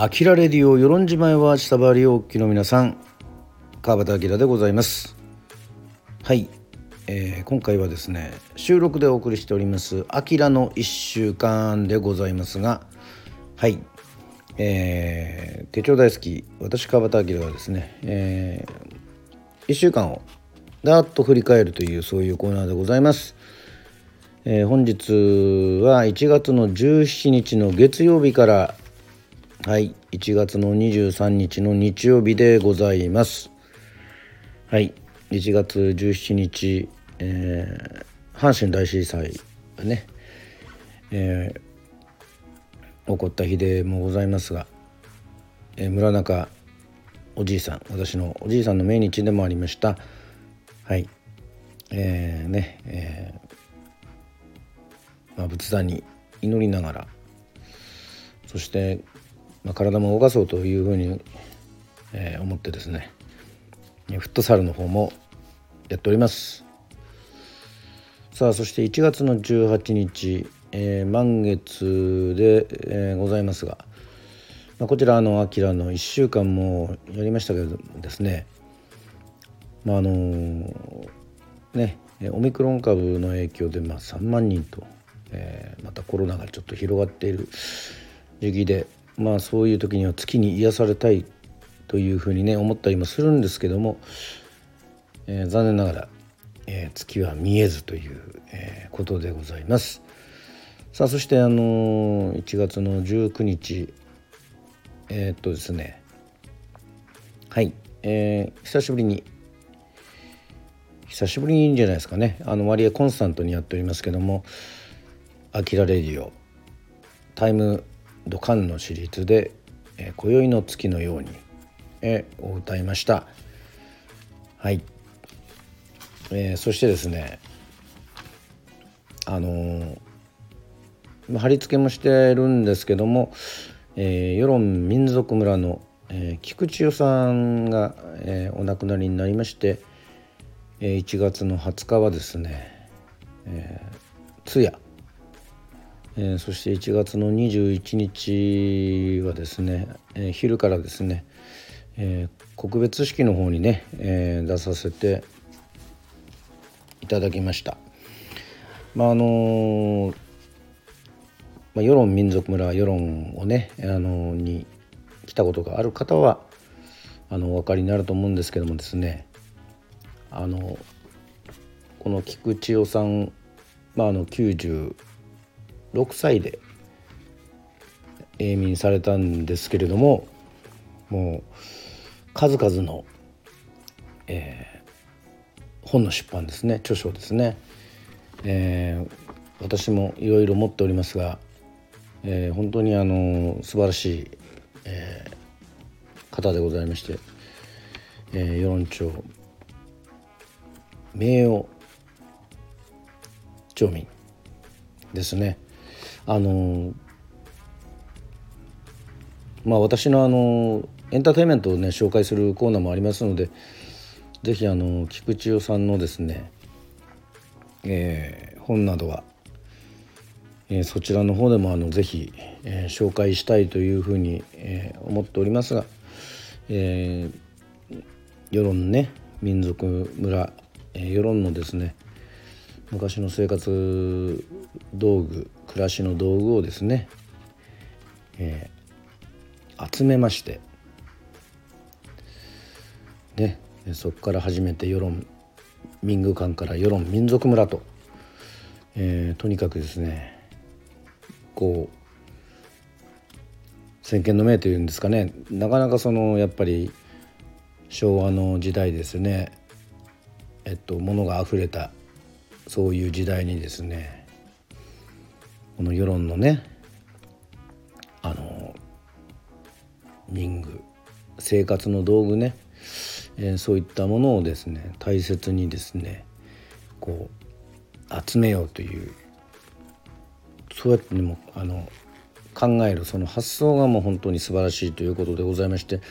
アキラレディオ与論島へは下回りおきの皆さん川端明でございます。はい、えー、今回はですね収録でお送りしております「あきらの1週間」でございますがはい。えー、手帳大好き私川端明はですね、えー、1週間をだーっと振り返るというそういうコーナーでございます、えー、本日は1月の17日の月曜日からはい。1月の23日の日曜日でございます。はい。1月17日、えー、阪神大震災がね、えー、起こった日でもございますが、えー、村中おじいさん私のおじいさんの命日でもありました。はい。えー、ねえーまあ、仏壇に祈りながらそしてまあ、体も動かそうというふうに、えー、思ってですねフットサルの方もやっております。さあそして1月の18日、えー、満月で、えー、ございますが、まあ、こちらあの「アキラの1週間もやりましたけどですねまああのー、ねオミクロン株の影響でまあ3万人と、えー、またコロナがちょっと広がっている時期でまあそういう時には月に癒されたいというふうにね思ったりもするんですけども、えー、残念ながら、えー、月は見えずという、えー、ことでございます。さあそしてあの1月の19日えっとですね。はい、えー、久しぶりに久しぶりにいいんじゃないですかね。あの割合コンスタントにやっておりますけども「アキラレディオ」タイムドカンのシリーズで「えー、今宵の月のように」えー、を歌いました。はい、えー、そしてですねあのー、貼り付けもしてるんですけども、えー、世論民族村の、えー、菊池代さんが、えー、お亡くなりになりまして、えー、1月の20日はですね、えー、通夜えー、そして1月の21日はですね、えー、昼からですね、えー、告別式の方にね、え出させていただきました。まああのまあ、世論民族村世論をね、あのに来たことがある方はあのお分かりになると思うんですけどもですねあのこの菊千代さん、まあ、あの90 6歳で永眠されたんですけれどももう数々の、えー、本の出版ですね著書ですね、えー、私もいろいろ持っておりますが、えー、本当にあの素晴らしい、えー、方でございまして、えー、世論調名誉町民ですね。あのまあ私のあのエンターテインメントをね紹介するコーナーもありますので是非あの菊池代さんのですね、えー、本などは、えー、そちらの方でもあの是非、えー、紹介したいというふうに、えー、思っておりますが、えー、世論ね民族村、えー、世論のですね昔の生活道具暮らしの道具をですね、えー、集めましてねそこから初めて世論民具館から世論民族村と、えー、とにかくですねこう先見の明というんですかねなかなかそのやっぱり昭和の時代ですねえっと物が溢れたそういう時代にですねこの世論のねあの民具生活の道具ね、えー、そういったものをですね大切にですねこう集めようというそうやってもあの考えるその発想がもう本当に素晴らしいということでございまして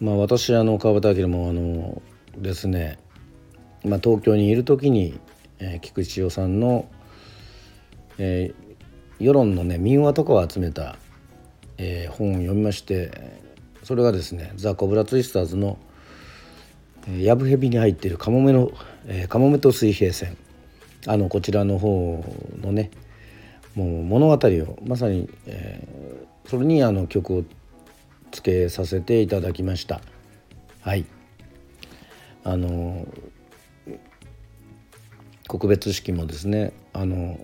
まあ私あの川端明もあのですね、まあ、東京にいる時にえー、菊池代さんの、えー、世論のね民話とかを集めたえー、本を読みましてそれがですねザ・コブラツイスターズの「ヤブヘビに入っているカモメの、えー、カモメと水平線」あのこちらの方のねもう物語をまさに、えー、それにあの曲をつけさせていただきました。はい。あの告別式もですねあの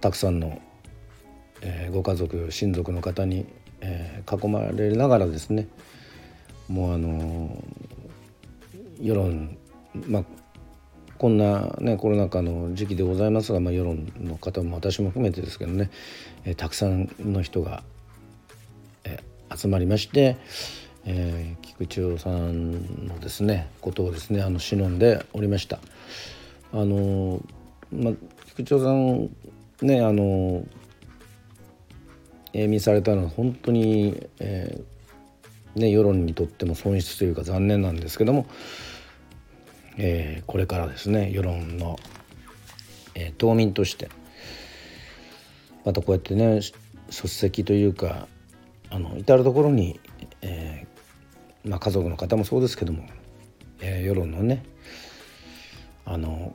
たくさんの、えー、ご家族親族の方に、えー、囲まれながらですねもうあの世論まあこんな、ね、コロナ禍の時期でございますが、まあ、世論の方も私も含めてですけどね、えー、たくさんの人が、えー、集まりまして、えー、菊池さんのですねことをですねあの忍んでおりました。あのまあ、菊池さんねあの永眠されたのは本当に、えー、ね、世論にとっても損失というか残念なんですけども、えー、これからですね世論の、えー、島民としてまたこうやってね出席というかあの至る所に、えーまあ、家族の方もそうですけども、えー、世論のねあの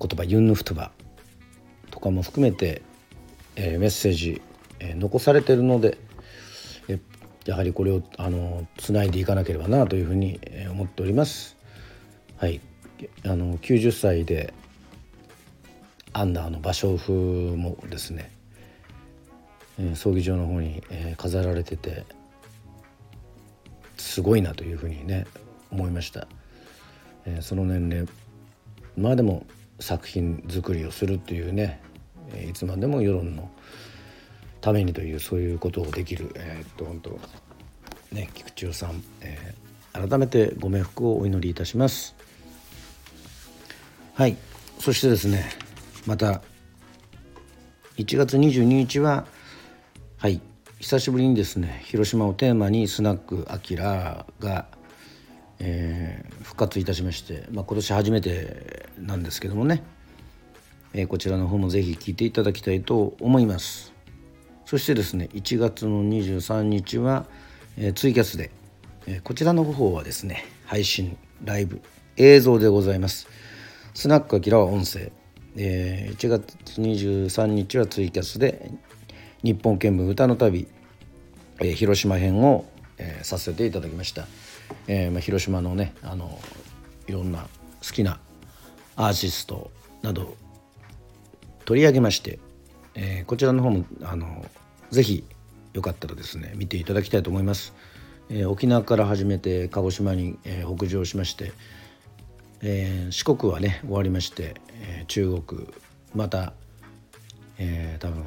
言葉ユンヌフトバとかも含めて、えー、メッセージ、えー、残されてるのでやはりこれをあのつないでいかなければなというふうに思っております。はい、あの90歳でアンダーの芭蕉布もですね、えー、葬儀場の方に、えー、飾られててすごいなというふうにね思いました、えー、その年齢まあでも作品作りをするっていうねいつまでも世論のためにというそういうことをできる、えー、っと本当ね菊池さん、えー、改めてご冥福をお祈りいたします。はいそしてですねまた1月22日ははい久しぶりにですね広島をテーマにスナックアキラが、えー、復活いたしまして、まあ、今年初めてなんですけどもね、えー、こちらの方もぜひ聞いていただきたいと思います。そしてですね1月の23日は、えー、ツイキャスで、え、こちらの方はですね配信ライブ映像でございます。スナックアキラは音声、え、1月23日はツイキャスで日本見聞歌の旅、え、広島編を、え、させていただきました、えーまあ、広島のねあのいろんな好きなアーティストなど取り上げまして、えー、こちらの方もあのぜひよかったらですね見ていただきたいと思います、えー、沖縄から始めて鹿児島に、えー、北上しましてえー、四国はね終わりまして、えー、中国また、えー、多分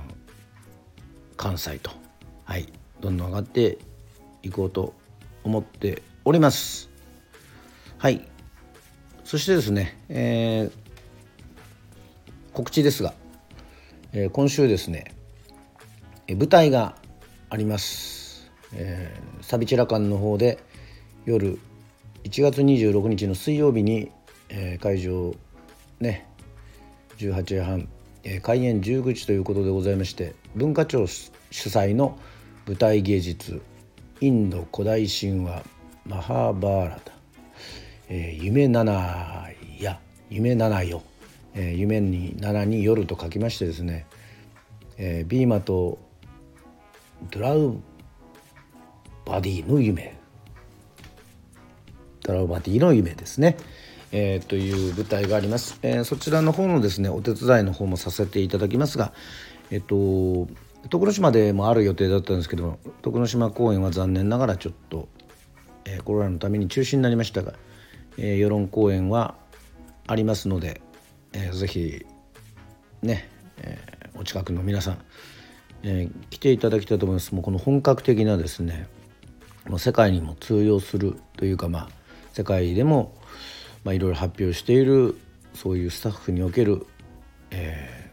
関西とはいどんどん上がっていこうと思っております。はい。そしてですね、えー、告知ですが、えー、今週ですね、舞台があります、えー、サビチラ館の方で夜1月26日の水曜日にえー、会場ね18時半、えー、開演19時ということでございまして文化庁主催の舞台芸術インド古代神話マハーバーラタ、えー、夢七や夢七よ、えー、夢に七に夜と書きましてですね、えー、ビーマとドラウバディの夢。ドラウバディの夢ですね。えー、という舞台があります、えー、そちらの方のですねお手伝いの方もさせていただきますがえっ、と徳之島でもある予定だったんですけど徳之島公演は残念ながらちょっと、え、コロナのために中止になりましたが、えー、世論公演はありますので、えー、ぜひね、えー、お近くの皆さん、えー、来ていただきたいと思います。もうこの本格的なですねもう世界にも通用するというかまあ世界でもまあ、いろいろ発表しているそういうスタッフにおける、え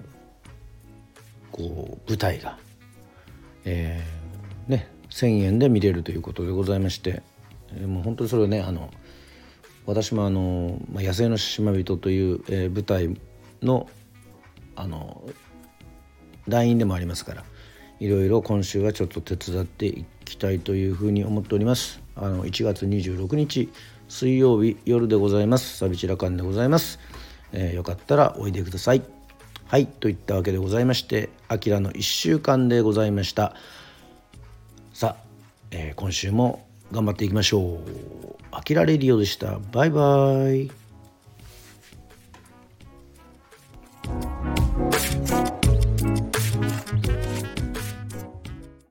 ー、こう舞台が、えー、ね、1,000円で見れるということでございまして、もう本当にそれをねあの私もあの「まあ、野生の島人」という、えー、舞台のあの団員でもありますからいろいろ今週はちょっと手伝っていきたいというふうに思っております。あの1月26日水曜日夜でございます。サビチラカンでございます、えー、よかったらおいでください。はいといったわけでございましてあきらの1週間でございました。さあ、えー、今週も頑張っていきましょう。あきらレディオでした。バイバイ。